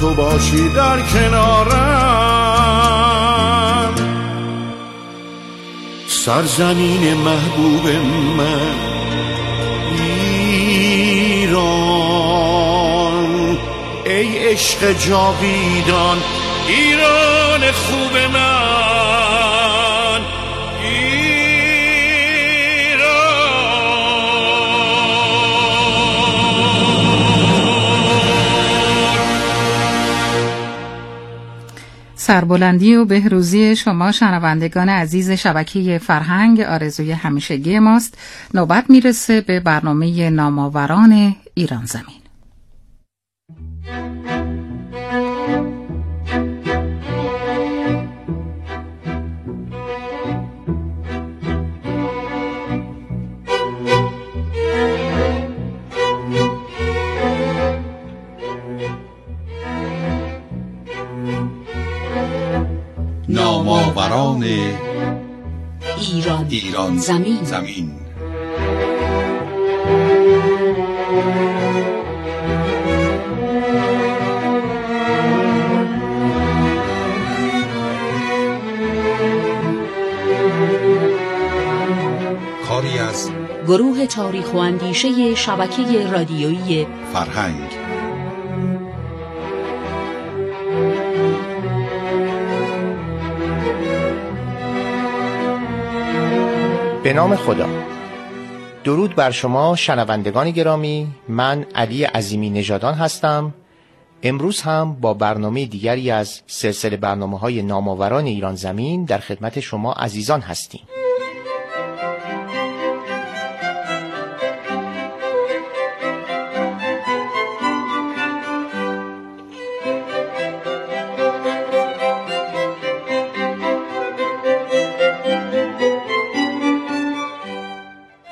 تو باشی در کنارم. سرزمین محبوب من ایران. ای عشق جاویدان ایران خوب من. سربلندی و بهروزی شما شنوندگان عزیز شبکه فرهنگ آرزوی همیشگی ماست. نوبت می‌رسه به برنامه نامآوران ایران زمین. نامآوران ایران, ایران. زمین. زمین. کاری از گروه تاریخ و اندیشه شبکه رادیویی فرهنگ. به نام خدا. درود بر شما شنوندگان گرامی. من علی عظیمی نژادان هستم. امروز هم با برنامه دیگری از سلسله برنامه های نامآوران ایران زمین در خدمت شما عزیزان هستیم.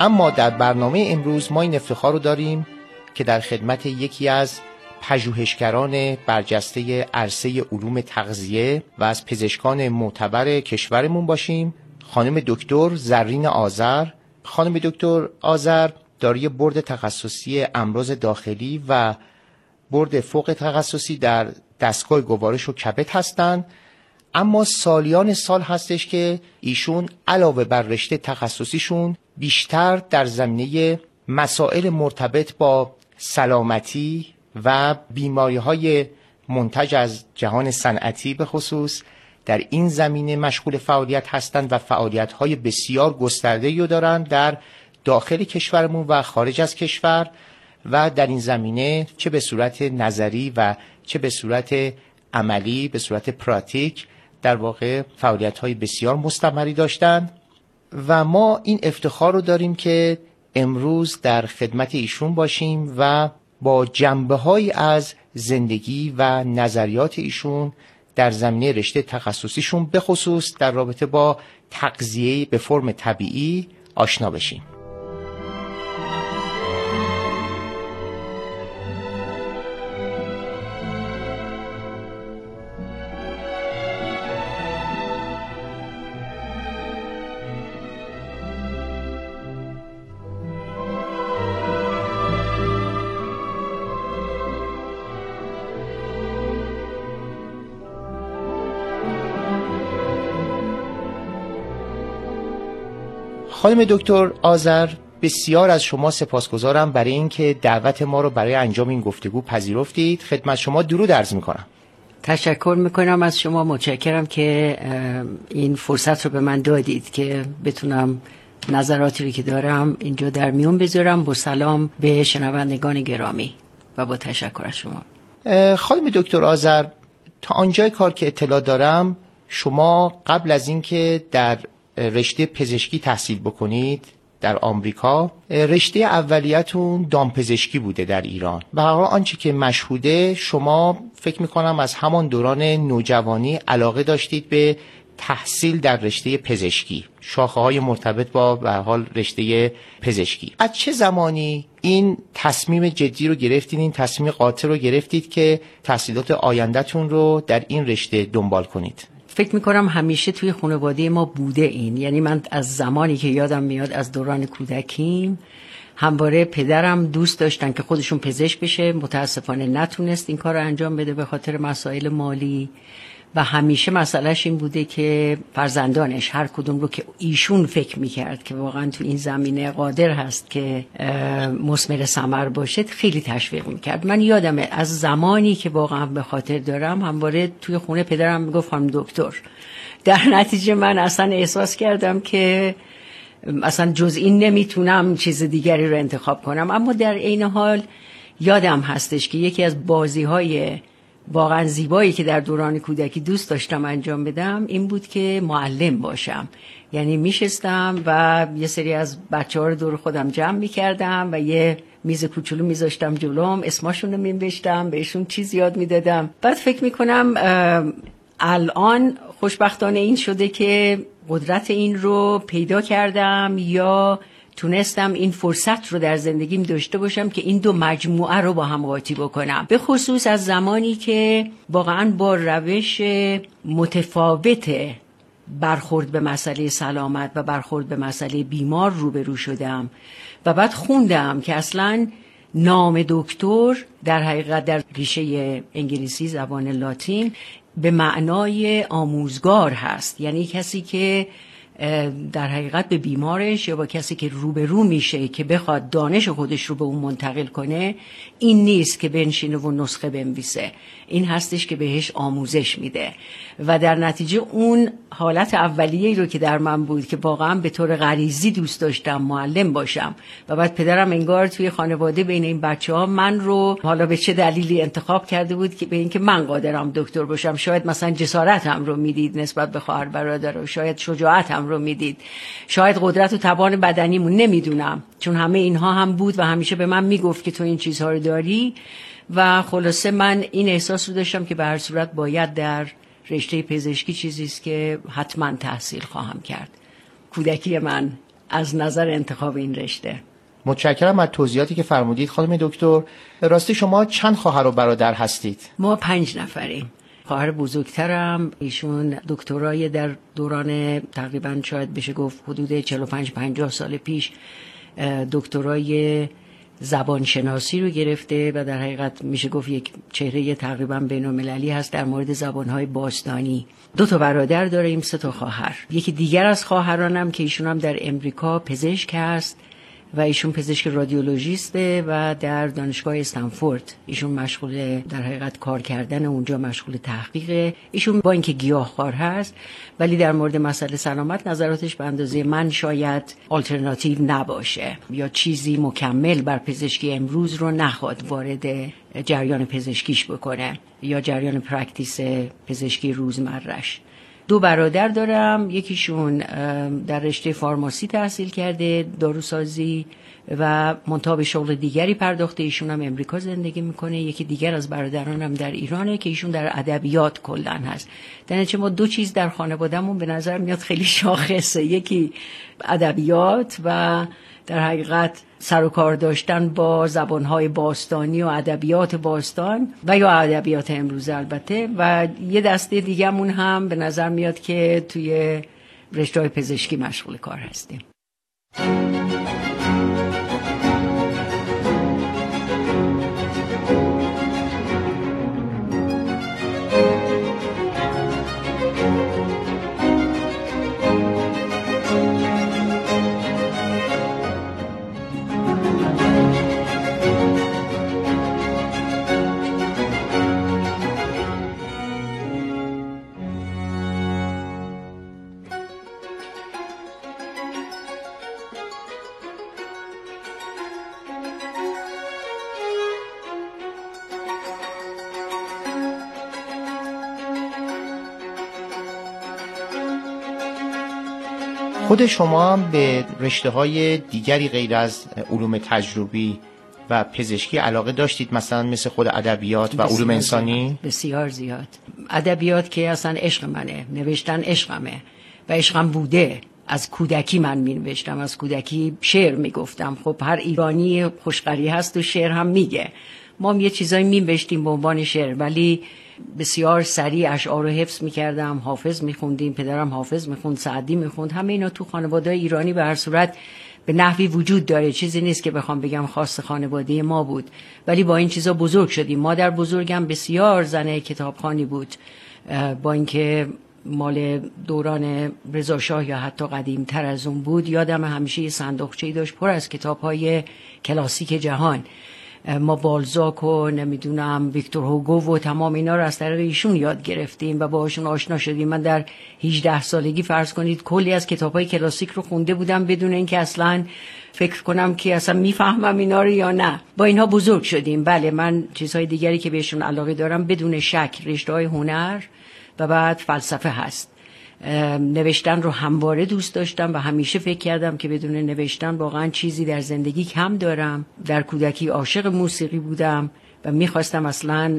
اما در برنامه امروز ما این افتخار رو داریم که در خدمت یکی از پژوهشگران برجسته عرصه علوم تغذیه و از پزشکان معتبر کشورمون باشیم خانم دکتر زرین آذر. خانم دکتر آذر داری برد تخصصی امراض داخلی و برد فوق تخصصی در دستگاه گوارش و کبد هستند. اما سالیان سال هستش که ایشون علاوه بر رشته تخصصیشون بیشتر در زمینه مسائل مرتبط با سلامتی و بیماری های منتج از جهان صنعتی به خصوص در این زمینه مشغول فعالیت هستند و فعالیت های بسیار گسترده رو دارند در داخل کشورمون و خارج از کشور و در این زمینه چه به صورت نظری و چه به صورت عملی به صورت پراتیک در واقع فعالیت های بسیار مستمری داشتند و ما این افتخار رو داریم که امروز در خدمت ایشون باشیم و با جنبه های از زندگی و نظریات ایشون در زمینه رشته تخصصیشون به خصوص در رابطه با تغذیه به فرم طبیعی آشنا بشیم. خانم دکتر آذر بسیار از شما سپاسگزارم برای اینکه دعوت ما رو برای انجام این گفتگو پذیرفتید. خدمت شما درود عرض می‌کنم. تشکر می‌کنم. از شما متشکرم که این فرصت رو به من دادید که بتونم نظراتی رو که دارم اینجا در میون بذارم. با سلام به شنوندگان گرامی و با تشکر از شما. خانم دکتر آذر تا آنجای کار که اطلاع دارم شما قبل از اینکه در رشته پزشکی تحصیل بکنید در آمریکا. رشته اولیتون دامپزشکی بوده در ایران. و حالا آنچه که مشهوده شما فکر می‌کنم از همان دوران نوجوانی علاقه داشتید به تحصیل در رشته پزشکی. شاخه های مرتبط با به حال رشته پزشکی. از چه زمانی این تصمیم جدی رو گرفتید این تصمیم قاطع رو گرفتید که تحصیلات آیندهتون رو در این رشته دنبال کنید؟ فکر می‌کنم همیشه توی خانواده ما بوده این. یعنی من از زمانی که یادم میاد از دوران کودکیم همواره پدرم دوست داشتن که خودشون پزشک بشه متاسفانه نتونست این کار رو انجام بده به خاطر مسائل مالی. و همیشه مسئلهش این بوده که فرزندانش هر کدوم رو که ایشون فکر می‌کرد که واقعا تو این زمینه قادر هست که مسمر سمر باشه خیلی تشویق می‌کرد. من یادمه از زمانی که واقعا به خاطر دارم همواره توی خونه پدرم می‌گفت خانم دکتر. در نتیجه من اصلا احساس کردم که اصلا جز این نمی‌تونم چیز دیگری رو انتخاب کنم. اما در عین حال یادم هستش که یکی از بازی های واقعا زیبایی که در دوران کودکی دوست داشتم انجام بدم این بود که معلم باشم. یعنی میشستم و یه سری از بچه ها رو دور خودم جمع می‌کردم و یه میز کوچولو میذاشتم جلوم اسماشون رو مینوشتم بهشون چیز یاد می‌دادم. بعد فکر می‌کنم الان خوشبختانه این شده که قدرت این رو پیدا کردم یا تونستم این فرصت رو در زندگیم داشته باشم که این دو مجموعه رو با هم قاطی بکنم. به خصوص از زمانی که واقعا با روش متفاوت برخورد به مسئله سلامت و برخورد به مسئله بیمار روبرو شدم و بعد خوندم که اصلا نام دکتر در حقیقت در ریشه انگلیسی زبان لاتین به معنای آموزگار هست. یعنی کسی که در حقیقت به بیمارش یا با کسی که روبرو میشه که بخواد دانش خودش رو به اون منتقل کنه این نیست که بنشینه و نسخه بنویسه. این هستش که بهش آموزش میده. و در نتیجه اون حالت اولیه رو که در من بود که واقعا به طور غریزی دوست داشتم معلم باشم و بعد پدرم انگار توی خانواده بین این بچه ها من رو حالا به چه دلیلی انتخاب کرده بود که به اینکه من قادرم دکتر باشم. شاید مثلا جسارتم رو می‌دید نسبت به خواهر برادر و شاید شجاعتم رو می‌دید. شاید قدرت و توان بدنیمون نمی‌دونم چون همه اینها هم بود و همیشه به من می‌گفت که تو این چیزها رو داری و خلاصه من این احساس رو داشتم که به هر صورت باید در رشته پزشکی چیزی است که حتما تحصیل خواهم کرد. کودکی من از نظر انتخاب این رشته. متشکرم از توضیحاتی که فرمودید خانم دکتر. راستی شما چند خواهر و برادر هستید؟ ما پنج نفریم. خواهر بزرگترم. ایشون دکترای در دوران تقریبا شاید بشه گفت حدود 45 50 سال پیش دکترای زبانشناسی رو گرفته و در حقیقت میشه گفت یک چهره تقریبا بینالمللی هست در مورد زبانهای باستانی. دو تا برادر داریم سه تا خواهر. یکی دیگر از خواهرانم که ایشون هم در امریکا پزشک هست. و ایشون پزشک رادیولوژیسته و در دانشگاه استنفورد. ایشون مشغول در حقیقت کار کردن اونجا مشغول تحقیق ایشون با اینکه گیاهخوار هست ولی در مورد مسئله سلامت نظراتش به اندازه من شاید آلترناتیو نباشه یا چیزی مکمل بر پزشکی امروز رو نخواد وارد جریان پزشکیش بکنه یا جریان practice پزشکی روزمرش دو برادر دارم. یکیشون در رشته فارماسی تحصیل کرده داروسازی و منتها شغل دیگری پرداخته. ایشون هم امریکا زندگی می‌کنه. یکی دیگر از برادرانم در ایرانه که ایشون در ادبیات کلا هست. در ما دو چیز در خانوادهمون به نظر میاد خیلی شاخصه. یکی ادبیات و در حقیقت سر و کار داشتن با زبانهای باستانی و ادبیات باستان و یا ادبیات امروز البته و یه دسته دیگهمون هم به نظر میاد که توی رشته پزشکی مشغول کار هستیم. شما هم به رشته های دیگری غیر از علوم تجربی و پزشکی علاقه داشتید مثلا مثل خود ادبیات و علوم انسانی؟ بسیار زیاد. ادبیات که اصلا عشق منه نوشتن عشقمه و عشقم بوده از کودکی من می نوشتم از کودکی شعر می گفتم خب هر ایرانی خوشقری هست و شعر هم میگه. ما هم یه چیزایی می به عنوان شعر ولی بسیار سریع اشعار رو حفظ می‌کردم حافظ میخوندیم پدرم حافظ می‌خوند سعدی می‌خوند همه اینا تو خانواده ایرانی به هر صورت به نحوی وجود داره. چیزی نیست که بخوام بگم خاص خانواده ما بود. ولی با این چیزا بزرگ شدیم. مادر بزرگم بسیار زنه کتابخانی بود. با اینکه مال دوران رضاشاه یا حتی قدیم تر از اون بود یادم همیشه یه صندوقچه داشت پر از کتاب های کلاسیک جهان. ما بالزاک و نمی‌دونم ویکتور هوگو و تمام اینا رو از طریق ایشون یاد گرفتیم و باهاشون آشنا شدیم. من در 18 سالگی فرض کنید کلی از کتاب های کلاسیک رو خونده بودم بدون اینکه اصلا فکر کنم که اصلا می‌فهمم اینا رو یا نه. با اینها بزرگ شدیم. بله من چیزهای دیگری که بهشون علاقه دارم بدون شک رشته های هنر و بعد فلسفه هست. نوشتن رو همواره دوست داشتم و همیشه فکر کردم که بدون نوشتن واقعا چیزی در زندگی کم دارم. در کودکی عاشق موسیقی بودم. و می‌خواستم اصلا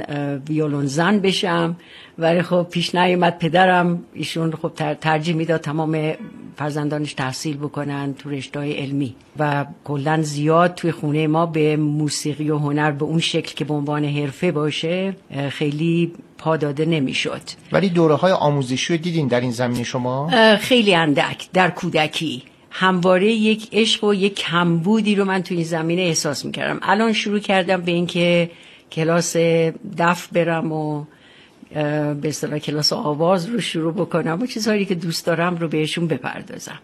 ویولون زن بشم. ولی خب پیش نیومد پدرم ایشون خب ترجیح می‌داد تمام فرزندانش تحصیل بکنن تو رشته علمی. و کلا زیاد توی خونه ما به موسیقی و هنر به اون شکل که به عنوان حرفه باشه خیلی پا داده نمی‌شد. ولی دوره های آموزشی دیدین در این زمینه شما؟ خیلی اندک در کودکی. همواره یک عشق و یک کمبودی رو من تو این زمینه احساس می‌کردم. الان شروع کردم به اینکه کلاس دف برم و به اصطلاح کلاس آواز رو شروع بکنم و چیزهایی که دوست دارم رو بهشون بپردازم.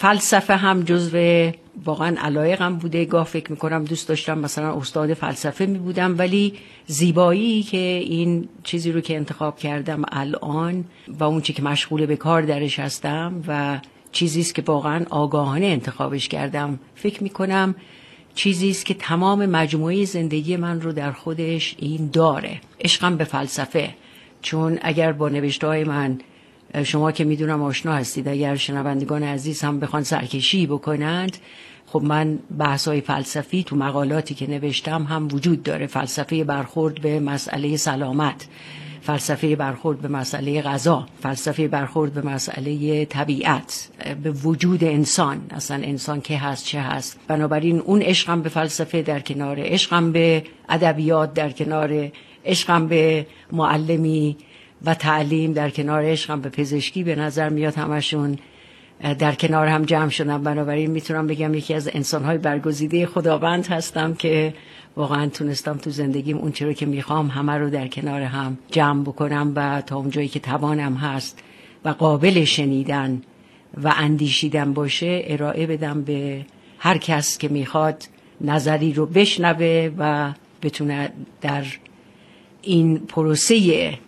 فلسفه هم جزو واقعا علایقم بوده. گاه فکر می‌کنم دوست داشتم مثلا استاد فلسفه می بودم ولی زیبایی که این چیزی رو که انتخاب کردم الان و اون چی که مشغول به کار درش هستم و چیزی است که واقعا آگاهانه انتخابش کردم فکر می‌کنم چیزی است که تمام مجموعه زندگی من رو در خودش این داره. عشقم به فلسفه. چون اگر با نوشته من شما که می‌دونم آشنا هستید اگر شنوندگان عزیز هم بخوان سرکشی بکنند خب من بحث های فلسفی تو مقالاتی که نوشتم هم وجود داره. فلسفه برخورد به مسئله سلامت. فلسفه برخورد به مسئله غذا فلسفه برخورد به مسئله طبیعت به وجود انسان اصلا انسان که هست چه هست. بنابراین اون عشقم به فلسفه در کنار عشقم به ادبیات در کنار عشقم به معلمی و تعلیم در کنار عشقم به پزشکی به نظر میاد همشون. در کنار هم جمع شدم. بنابراین می‌تونم بگم یکی از انسانهای برگزیده خداوند هستم که واقعا تونستم تو زندگیم اون چرا که می‌خوام همه رو در کنار هم جمع بکنم و تا اونجایی که توانم هست و قابل شنیدن و اندیشیدن باشه ارائه بدم به هر کس که می‌خواد نظری رو بشنوه و بتونه در این پروسه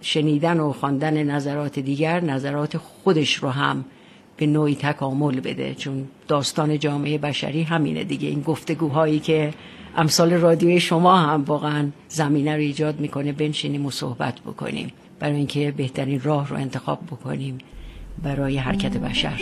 شنیدن و خواندن نظرات دیگر نظرات خودش رو هم به نوعی تکامل بده چون داستان جامعه بشری همینه دیگه. این گفتگوهایی که امثال رادیوی شما هم واقعا زمینه رو ایجاد می‌کنه بنشینیم و صحبت بکنیم. برای اینکه بهترین راه رو انتخاب بکنیم برای حرکت بشر.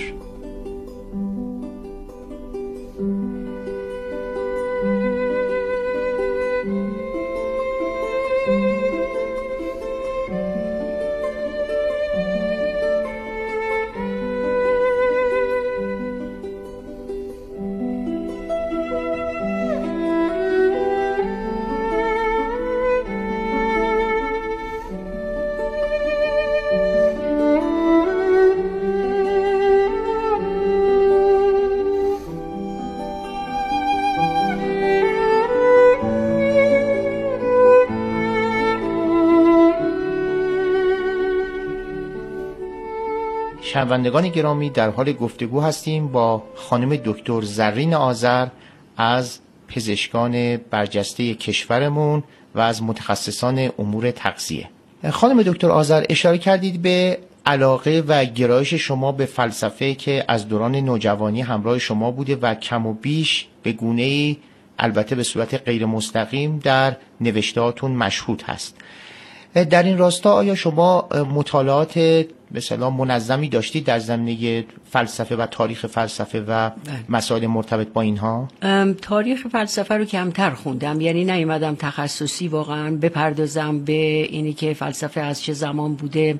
شنوندگان گرامی در حال گفتگو هستیم با خانم دکتر زرین آذر از پزشکان برجسته کشورمون و از متخصصان امور تغذیه. خانم دکتر آذر اشاره کردید به علاقه و گرایش شما به فلسفه که از دوران نوجوانی همراه شما بوده و کم و بیش به گونه ای البته به صورت غیر مستقیم در نوشتهاتون مشهود هست. در این راستا آیا شما مطالعات مثلا منظمی داشتید در زمینه فلسفه و تاریخ فلسفه و بله. مسائل مرتبط با اینها؟ تاریخ فلسفه رو کمتر خوندم. یعنی نیومدم تخصصی واقعا بپردازم به اینی که فلسفه از چه زمان بوده.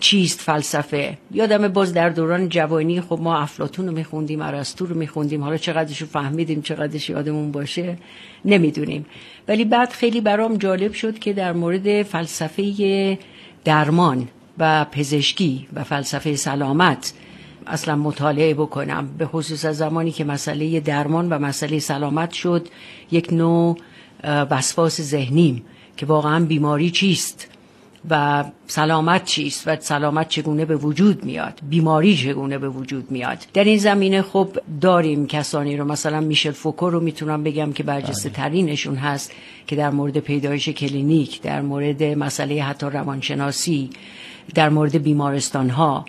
چیست فلسفه؟ یادم باز در دوران جوانی خب ما افلاتون رو میخوندیم ارسطو رو میخوندیم حالا چقدرش رو فهمیدیم چقدرش یادمون باشه نمی‌دونیم. ولی بعد خیلی برام جالب شد که در مورد فلسفه درمان و پزشکی و فلسفه سلامت اصلا مطالعه بکنم به خصوص از زمانی که مسئله درمان و مسئله سلامت شد یک نوع وسواس ذهنیم که واقعا بیماری چیست؟ و سلامت چیست و سلامت چگونه به وجود میاد بیماری چگونه به وجود میاد در این زمینه خب داریم کسانی رو مثلا میشل فوکو رو می‌تونم بگم که برجسته. ترینشون هست که در مورد پیدایش کلینیک در مورد مسئله حتی روانشناسی در مورد بیمارستان ها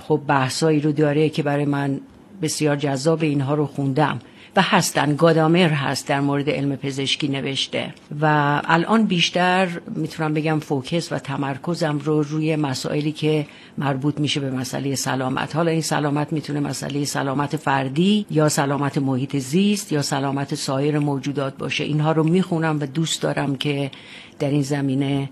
خب بحثایی رو داره که برای من بسیار جذاب اینها رو خوندم و هستن. گادامر هست در مورد علم پزشکی نوشته. و الان بیشتر می‌تونم بگم focus و تمرکزم رو روی مسائلی که مربوط میشه به مسئله سلامت. حالا این سلامت می‌تونه مسئله سلامت فردی یا سلامت محیط زیست یا سلامت سایر موجودات باشه. اینها رو می‌خونم و دوست دارم که در این زمینه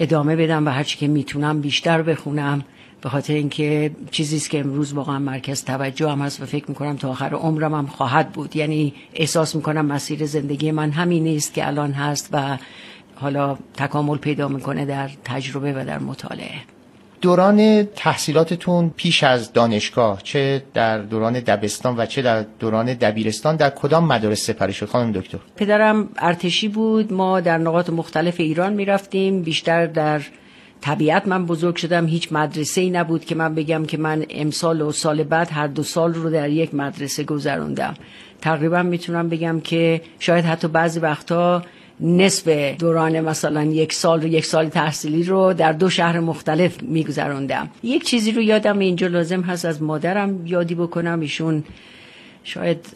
ادامه بدم و هرچی که می‌تونم بیشتر بخونم. به خاطر اینکه چیزی است که امروز واقعا مرکز توجه هم هست و فکر می‌کنم تا آخر عمرم هم خواهد بود. یعنی احساس می‌کنم مسیر زندگی من همین نیست که الان هست و حالا تکامل پیدا می‌کنه در تجربه و در مطالعه. دوران تحصیلاتتون پیش از دانشگاه چه در دوران دبستان و چه در دوران دبیرستان در کدام مدارس سپری شد خانم دکتر؟ پدرم ارتشی بود. ما در نقاط مختلف ایران می‌رفتیم. بیشتر در طبیعت من بزرگ شدم. هیچ مدرسه ای نبود که من بگم که من امسال و سال بعد هر دو سال رو در یک مدرسه گذروندم. تقریبا می‌تونم بگم که شاید حتی بعضی وقتا نصف دوران مثلا یک سال رو یک سال تحصیلی رو در دو شهر مختلف میگذروندم. یک چیزی رو یادم اینجا لازم هست از مادرم یادی بکنم. ایشون شاید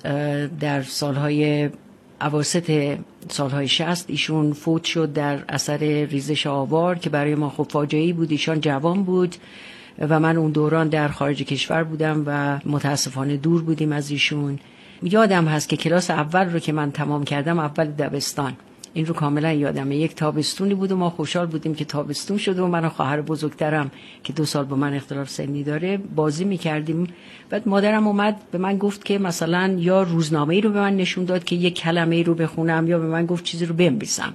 در سالهای عواسط سالهای شست ایشون فوت شد در اثر ریزش آوار که برای ما خب فاجعه بود. ایشان جوان بود و من اون دوران در خارج کشور بودم و متاسفانه دور بودیم از ایشون. یادم هست که کلاس اول رو که من تمام کردم اول دبستان. این رو کاملا یادمه. یک تابستونی بود و ما خوشحال بودیم که تابستون شده و من و خواهر بزرگترم که دو سال با من اختلاف سنی داره بازی می‌کردیم. بعد مادرم اومد به من گفت که مثلا یا روزنامه ای رو به من نشون داد که یک کلمه ای رو بخونم یا به من گفت چیزی رو بنویسم.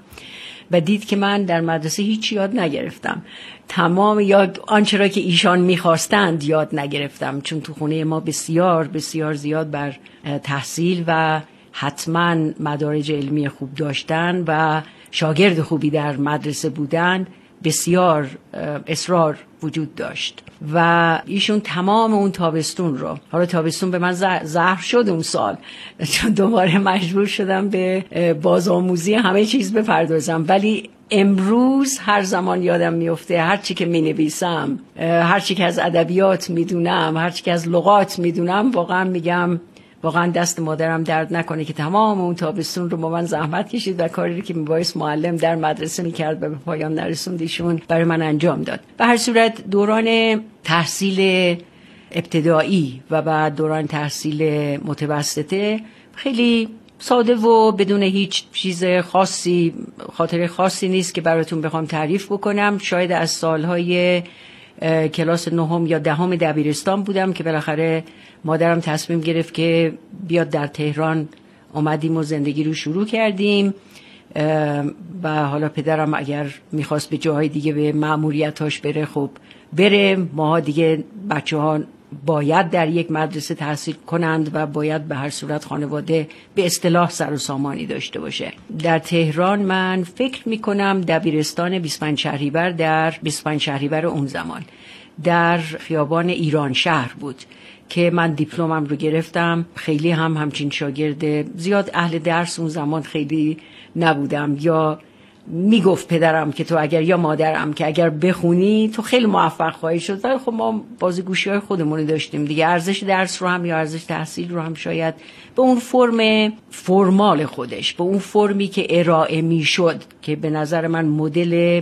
و دید که من در مدرسه هیچ یاد نگرفتم. تمام یاد آنچه را که ایشان می‌خواستند یاد نگرفتم. چون تو خونه ما بسیار بسیار زیاد بر تحصیل و حتما مدارج علمی خوب داشتن و شاگرد خوبی در مدرسه بودن بسیار اصرار وجود داشت. و ایشون تمام اون تابستون رو حالا تابستون به من زهر شد اون سال چون دوباره مجبور شدم به بازآموزی همه چیز بپردازم. ولی امروز هر زمان یادم میفته هر چی که می نویسم هر چی که از ادبیات می‌دونم هر چی که از لغات می‌دونم واقعا میگم واقعا دست مادرم درد نکنه که تمام اون تابستون رو با من زحمت کشید و کاری که میبایست معلم در مدرسه می‌کرد و به پایان نرسوندیشون برای من انجام داد. به هر صورت دوران تحصیل ابتدایی و بعد دوران تحصیل متوسطه خیلی ساده و بدون هیچ چیز خاصی خاطر خاصی نیست که براتون بخوام تعریف بکنم. شاید از سالهای کلاس نهم یا دهم دبیرستان بودم که بالاخره مادرم تصمیم گرفت که بیاد در تهران آمدیم و زندگی رو شروع کردیم. و حالا پدرم اگر می‌خواست به جاهای دیگه به معمولیتاش بره خب بره. ما دیگه بچه ها باید در یک مدرسه تحصیل کنند و باید به هر صورت خانواده به اصطلاح سر و سامانی داشته باشه. در تهران من فکر می‌کنم دبیرستان 25 شهریور در 25 شهریور اون زمان در خیابان ایران شهر بود که من دیپلمم رو گرفتم. خیلی هم همچین شاگرد زیاد اهل درس اون زمان خیلی نبودم. یا می‌گفت پدرم که تو اگر یا مادرم که اگر بخونی تو خیلی موفق خواهی شد. ولی خب ما بازیگوشی های خودمون داشتیم دیگه. ارزش درس رو هم یا ارزش تحصیل رو هم شاید به اون فرم فرمال خودش به اون فرمی که ارائه می‌شد که به نظر من مدل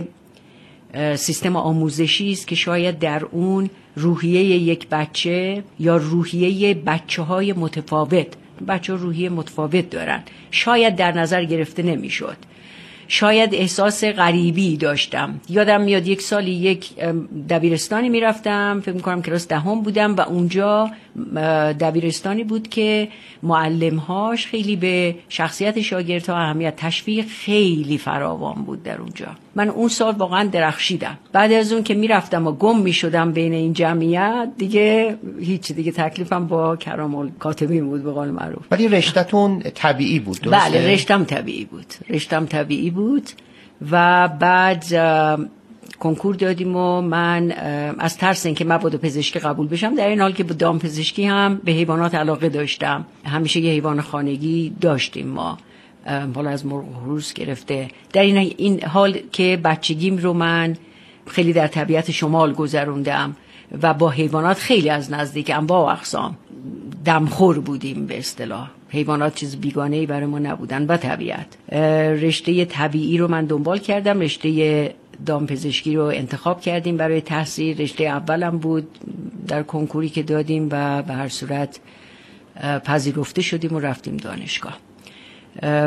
سیستم آموزشی است که شاید در اون روحیه یک بچه یا روحیه بچه های متفاوت بچه روحیه متفاوت دارن. شاید در نظر گرفته نمی‌شد. شاید احساس غریبی داشتم. یادم میاد یک سالی یک دبیرستانی می‌رفتم. فکر می‌کنم کلاس دهم بودم و اونجا دبیرستانی بود که معلمهاش خیلی به شخصیت شاگردها اهمیت تشویق خیلی فراوان بود در اونجا. من اون سال واقعا درخشیدم. بعد از اون که می‌رفتم و گم می‌شدم بین این جمعیت دیگه هیچ دیگه تکلیفم با کرام کاتبی بود به قول معروف. ولی رشتهتون طبیعی بود درسته؟ بله رشتم طبیعی بود. رشتم طبیعی بود و بعد کنکور دادیم و من از ترس اینکه مبادا پزشکی قبول بشم در این حال که به دام پزشکی هم به حیوانات علاقه داشتم. همیشه یه حیوان خانگی داشتیم ما. حالا از مرغ روز گرفته. در این حال که بچگیم رو من خیلی در طبیعت شمال گذروندم. و با حیوانات خیلی از نزدیک انواع و اقسام دمخور بودیم به اصطلاح. حیوانات چیز بیگانه ای برای ما نبودن و طبیعت. رشته طبیعی رو من دنبال کردم رشته دامپزشکی رو انتخاب کردیم برای تحصیل. رشته اولم بود در کنکوری که دادیم و به هر صورت پذیرفته شدیم و رفتیم دانشگاه.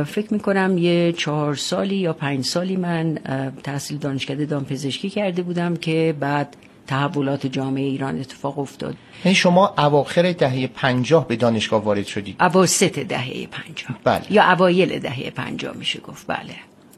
فکر می‌کنم یه چهار سالی یا پنج سالی من تحصیل دانشکده دامپزشکی کرده بودم که بعد تحولات جامعه ایران اتفاق افتاد. یعنی شما اواخر دهه پنجاه به دانشگاه وارد شدید؟ اواسط دهه پنجاه. بله. یا اوایل دهه پنجاه میشه گفت. بله.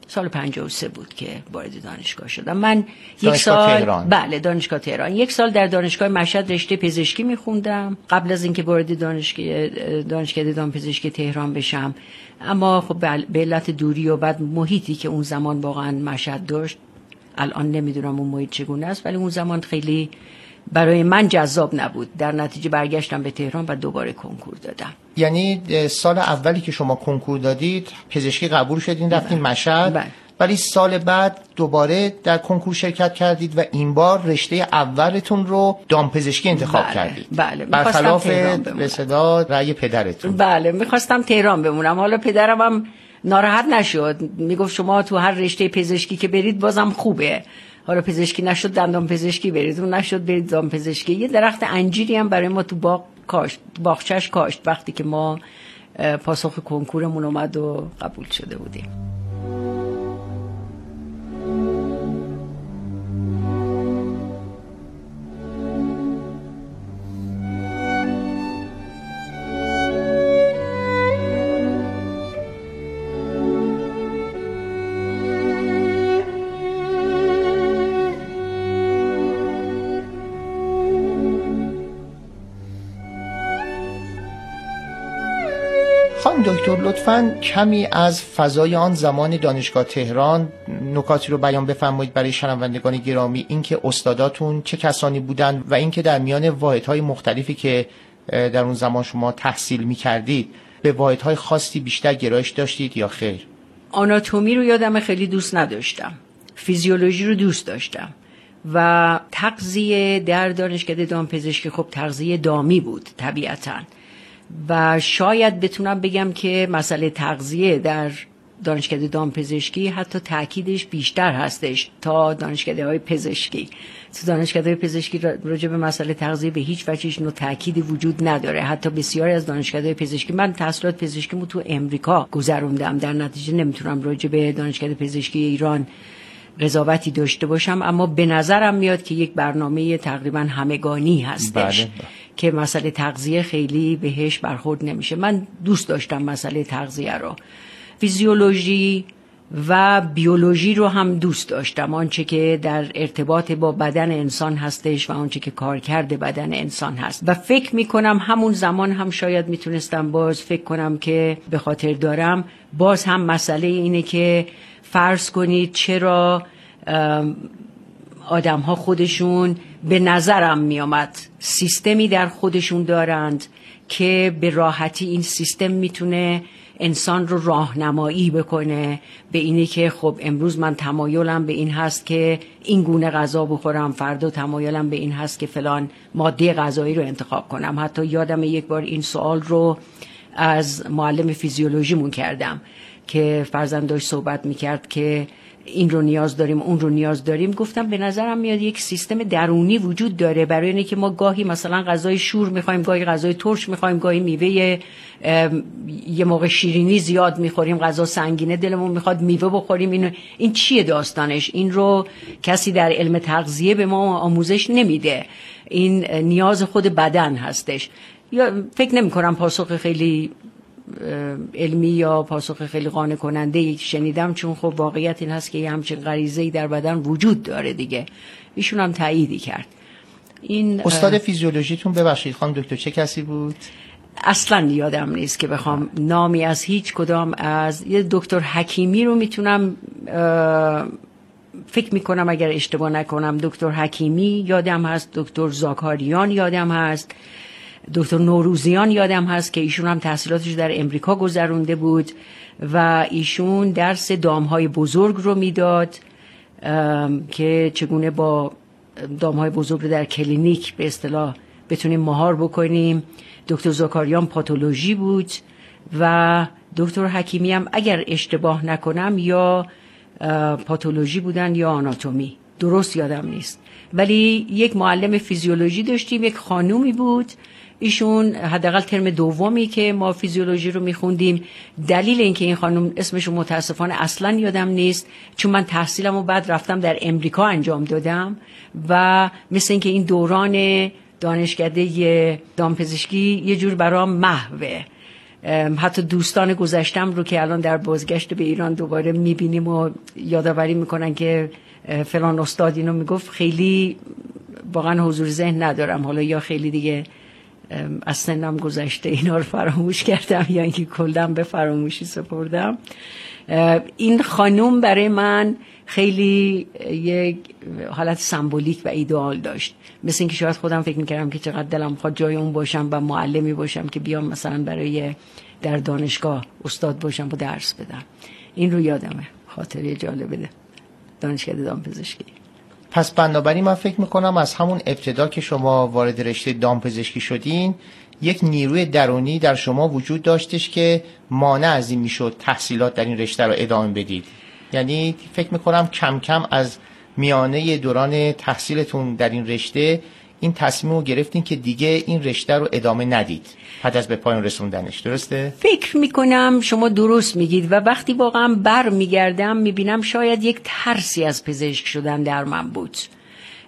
سال 53 بود که وارد دانشگاه شدم. من یک سال تهران. بله دانشگاه تهران. یک سال در دانشگاه مشهد رشته پزشکی میخوندم. قبل از اینکه وارد دانشگاه دانشکده دامپزشکی تهران بشم. اما خب به علت دوری و بعد محیطی که اون زمان واقعا مشهد داشت الان نمی‌دونم اون محیط چگونه است ولی اون زمان خیلی برای من جذاب نبود. در نتیجه برگشتم به تهران و دوباره کنکور دادم. یعنی سال اولی که شما کنکور دادید پزشکی قبول شدین رفتین مشهد. بله. ولی سال بعد دوباره در کنکور شرکت کردید و این بار رشته اولتون رو دامپزشکی انتخاب بله، کردید. بله. برخلاف صدا رأی پدرتون. بله. می‌خواستم تهران بمونم. حالا پدرم هم ناراحت نشد. می‌گفت شما تو هر رشته پزشکی که برید بازم خوبه. حالا پزشکی نشد دندان پزشکی برید. اون نشد برید دندان پزشکی. یه درخت انجیری هم برای ما تو باغ کاشت باغچش کاشت. وقتی که ما پاسخ کنکورمون اومد و قبول شده بودیم. لطفا کمی از فضای آن زمان دانشگاه تهران نکاتی رو بیان بفرمایید برای شنوندگان گرامی. اینکه استاداتون چه کسانی بودند و اینکه در میان واحدهای مختلفی که در اون زمان شما تحصیل می کردید به واحدهای خاصی بیشتر گرایش داشتید یا خیر؟ آناتومی رو یادم خیلی دوست نداشتم. فیزیولوژی رو دوست داشتم. و تغذیه در دانشکده دامپزشکی خب تغذیه دامی بود طبیعتاً. و شاید بتونم بگم که مسئله تغذیه در دانشکده دامپزشکی حتی تاکیدش بیشتر هستش تا دانشکده های پزشکی. تو دانشکده های پزشکی راجع به مسئله تغذیه به هیچ وجهش نوع تأکیدی وجود نداره. حتی بسیاری از دانشکده پزشکی من تحصیلات پزشکیمو تو امریکا گذروندم. در نتیجه نمی‌تونم راجع به دانشکده پزشکی ایران قضاوتی داشته باشم اما به نظرم میاد که یک برنامه تقریبا همگانی هستش. بله. که مسئله تغذیه خیلی بهش برخورد نمیشه. من دوست داشتم مسئله تغذیه رو. فیزیولوژی و بیولوژی رو هم دوست داشتم. آنچه که در ارتباط با بدن انسان هستش و آنچه که کارکرد بدن انسان هست. و فکر می‌کنم همون زمان هم شاید می‌تونستم باز فکر کنم که به خاطر دارم باز هم مسئله اینه که فرض کنید چرا آدم ها خودشون به نظرم میامد سیستمی در خودشون دارند که به راحتی این سیستم می‌تونه انسان رو راهنمایی بکنه. به اینه که خب امروز من تمایلم به این هست که این گونه غذا بخورم فردا تمایلم به این هست که فلان ماده غذایی رو انتخاب کنم. حتی یادم یک بار این سوال رو از معلم فیزیولوژیمون کردم که فرزند داشت صحبت می‌کرد که این رو نیاز داریم اون رو نیاز داریم. گفتم به نظرم میاد یک سیستم درونی وجود داره. برای اینه که ما گاهی مثلا غذای شور می‌خوایم گاهی غذای ترش می‌خوایم گاهی میوه یه موقع شیرینی زیاد می‌خوریم غذا سنگینه دلمون می‌خواد میوه بخوریم. این این چیه داستانش؟ این رو کسی در علم تغذیه به ما آموزش نمیده. این نیاز خود بدن هستش. یا فکر نمی کنم پاسخ خیلی علمی یا پاسخ خیلی قانع کننده شنیدم چون خب واقعیت این هست که یه همچین غریزه در بدن وجود داره دیگه. ایشون هم تاییدی کرد. این استاد فیزیولوژیتون ببخشید خانم دکتر چه کسی بود؟ اصلا یادم نیست که بخوام نامی از هیچ کدام از یه دکتر حکیمی رو می‌تونم فکر می‌کنم اگر اشتباه نکنم دکتر حکیمی یادم هست دکتر زاکاریان یادم هست. دکتر نوروزیان یادم هست که ایشون هم تحصیلاتش در امریکا گذرونده بود و ایشون درس دامهای بزرگ رو می‌داد که چگونه با دامهای بزرگ رو در کلینیک به اصطلاح بتونیم مهار بکنیم. دکتر زاکاریان پاتولوژی بود و دکتر حکیمی هم اگر اشتباه نکنم یا پاتولوژی بودن یا آناتومی. درست یادم نیست. ولی یک معلم فیزیولوژی داشتیم یک خانومی بود ایشون حداقل ترم دومی که ما فیزیولوژی رو میخوندیم. دلیل اینکه این خانم اسمش متاسفانه اصلا یادم نیست چون من تحصیلم و بعد رفتم در امریکا انجام دادم و مثل اینکه این دوران دانشکده دامپزشکی یه جور برام محوه. حتی دوستان گذشتم رو که الان در بازگشت به ایران دوباره می‌بینیم و یادآوری می‌کنن که فلان استاد اینو می‌گفت خیلی واقعا حضور ذهن ندارم. حالا یا خیلی دیگه از سنم گذشته اینا رو فراموش کردم یا اینکه کلدم به فراموشی سپردم. این خانوم برای من خیلی یک حالت سمبولیک و ایدئال داشت. مثل اینکه شاید خودم فکر می‌کردم که چقدر دلم خواهد جای اون باشم و معلمی باشم که بیام مثلا برای در دانشگاه استاد باشم و درس بدم. این رو یادمه. خاطره جالبه. دانشکده دامپزشکی. پس بنابراین من فکر می‌کنم از همون ابتدا که شما وارد رشته دامپزشکی شدین یک نیروی درونی در شما وجود داشتش که مانع از این می‌شد تحصیلات در این رشته رو ادامه بدید. یعنی فکر می‌کنم کم کم از میانه دوران تحصیلتون در این رشته این تصمیم رو گرفتین که دیگه این رشته رو ادامه ندید. بعد از به پایان رسوندنش درسته؟ فکر می‌کنم شما درست میگید و وقتی واقعا بر میگردم می‌بینم شاید یک ترسی از پزشک شدن در من بود.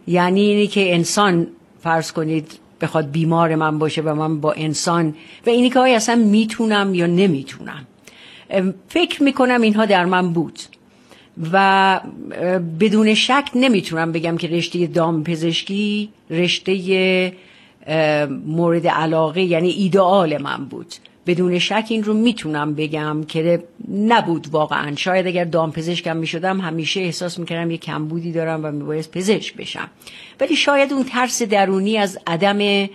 یعنی اینی که انسان فرض کنید بخواد بیمار من باشه و من با انسان و اینی که اصلا می‌تونم یا نمی‌تونم. فکر می‌کنم اینها در من بود. و بدون شک نمی‌تونم بگم که رشته دام پزشکی رشته مورد علاقه یعنی ایدئال من بود. بدون شک این رو می‌تونم بگم که نبود واقعا. شاید اگر دام پزشکم می‌شدم همیشه احساس می‌کردم یه کمبودی دارم و میباید پزشک بشم. ولی شاید اون ترس درونی از عدم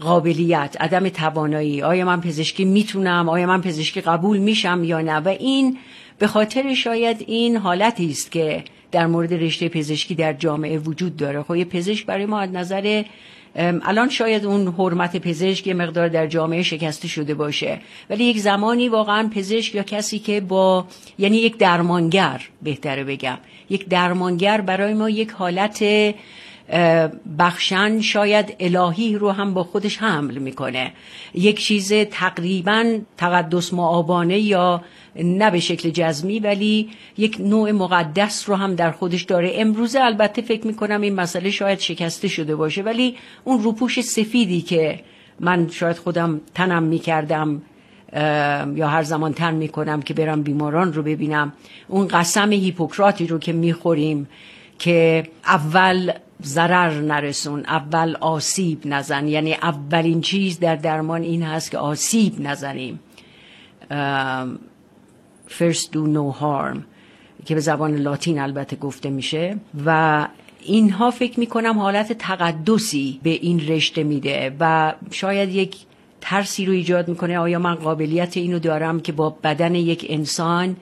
قابلیت عدم توانایی آیا من پزشکی می‌تونم آیا من پزشکی قبول میشم یا نه؟ و این به خاطر شاید این حالتی است که در مورد رشته پزشکی در جامعه وجود داره. خب پزشک برای ما از نظر الان شاید اون حرمت پزشک یه مقدار در جامعه شکسته شده باشه. ولی یک زمانی واقعا پزشک یا کسی که با یعنی یک درمانگر بهتره بگم یک درمانگر برای ما یک حالت بخشن شاید الهی رو هم با خودش حمل می‌کنه. یک چیز تقریبا تقدس معابانه یا نه به شکل جزمی ولی یک نوع مقدس رو هم در خودش داره. امروزه البته فکر می‌کنم این مسئله شاید شکسته شده باشه ولی اون روپوش سفیدی که من شاید خودم تنم می‌کردم یا هر زمان تن می‌کنم که برم بیماران رو ببینم اون قسم هیپوکراتی رو که می‌خوریم که اول ضرر نرسون اول آسیب نزن. یعنی اولین چیز در درمان این هست که آسیب نزنیم. First do no harm که به زبان لاتین البته گفته میشه. و اینها فکر می‌کنم حالت تقدسی به این رشته میده و شاید یک ترسی رو ایجاد می‌کنه. آیا من قابلیت اینو دارم که با بدن یک انسان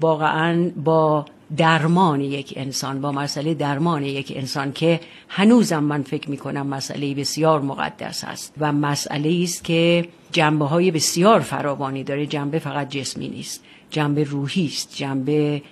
واقعا با درمان یک انسان با مسئله درمان یک انسان که هنوزم من فکر می کنم مسئله بسیار مقدس است و مسئله است که جنبه های بسیار فراوانی داره. جنبه فقط جسمی نیست جنبه روحی است جنبه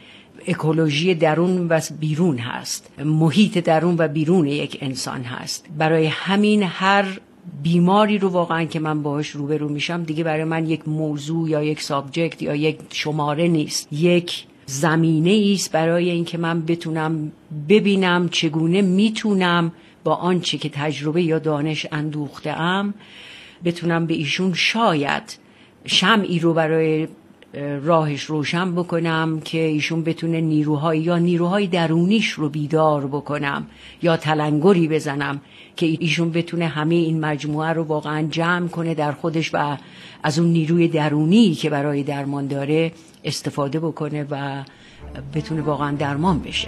اکولوژی درون و بیرون هست محیط درون و بیرون یک انسان هست. برای همین هر بیماری رو واقعا که من باهاش روبرو میشم دیگه برای من یک موضوع یا یک سابجکت یا یک شماره نیست. یک زمینه است برای اینکه من بتونم ببینم چگونه می‌تونم با آنچه که تجربه یا دانش اندوخته ام بتونم به ایشون شاید شمعی رو برای راهش روشن بکنم که ایشون بتونه نیروهای یا نیروهای درونیش رو بیدار بکنم یا تلنگری بزنم که ایشون بتونه همه این مجموعه رو واقعا جمع کنه در خودش و از اون نیروی درونی که برای درمان داره استفاده بکنه و بتونه واقعا درمان بشه.